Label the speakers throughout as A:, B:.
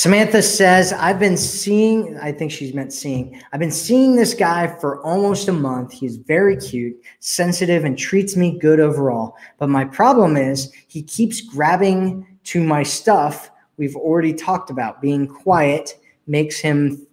A: Samantha says, I've been seeing, I think she's meant seeing, I've been seeing this guy for almost a month. He's very cute, sensitive, and treats me good overall. But my problem is he keeps grabbing to my stuff we've already talked about. Being quiet makes him,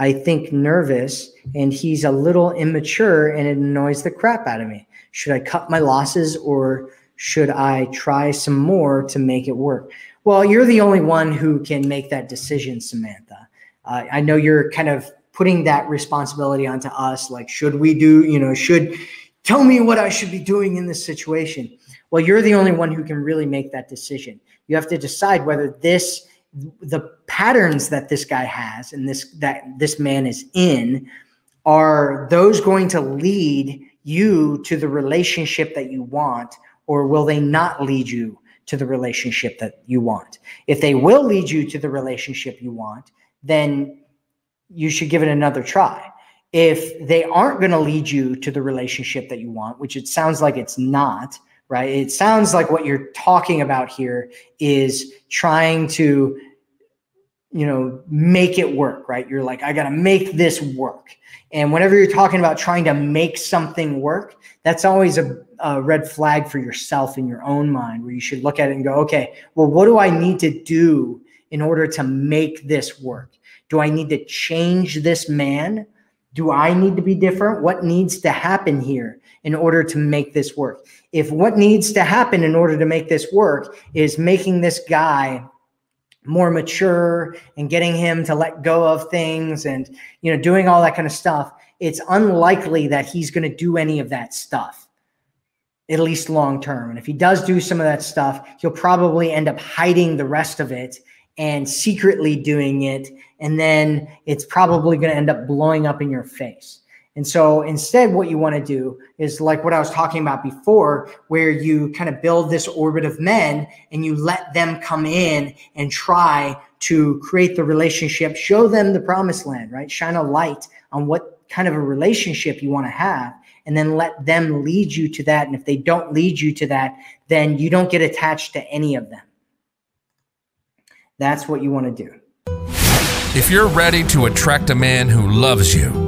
A: I think, nervous, and he's a little immature and it annoys the crap out of me. Should I cut my losses or should I try some more to make it work? Well, you're the only one who can make that decision, Samantha. Uh, I know you're kind of putting that responsibility onto us. Like, should we do, you know, should tell me what I should be doing in this situation? Well, you're the only one who can really make that decision. You have to decide whether this, the patterns that this guy has and this, that this man is in, are those going to lead you to the relationship that you want, or will they not lead you to the relationship that you want. If they will lead you to the relationship you want, then you should give it another try. If they aren't going to lead you to the relationship that you want, which it sounds like it's not, right? It sounds like what you're talking about here is trying to you know make it work right? You're like i got to make this work. And whenever you're talking about trying to make something work that's always a, a, red flag for yourself in your own mind where you should look at it and go okay well what do i need to do in order to make this work? Do i need to change this man? Do i need to be different? What needs to happen here in order to make this work? If what needs to happen in order to make this work is making this guy more mature and getting him to let go of things and you know doing all that kind of stuff it's unlikely that he's going to do any of that stuff at least long term. And if he does do some of that stuff he'll probably end up hiding the rest of it and secretly doing it. And then it's probably going to end up blowing up in your face and so instead, what you want to do is like what I was talking about before, where you kind of build this orbit of men and you let them come in and try to create the relationship, show them the promised land, right? Shine a light on what kind of a relationship you want to have, and then let them lead you to that. And if they don't lead you to that, then you don't get attached to any of them. That's what you want to do.
B: If you're ready to attract a man who loves you,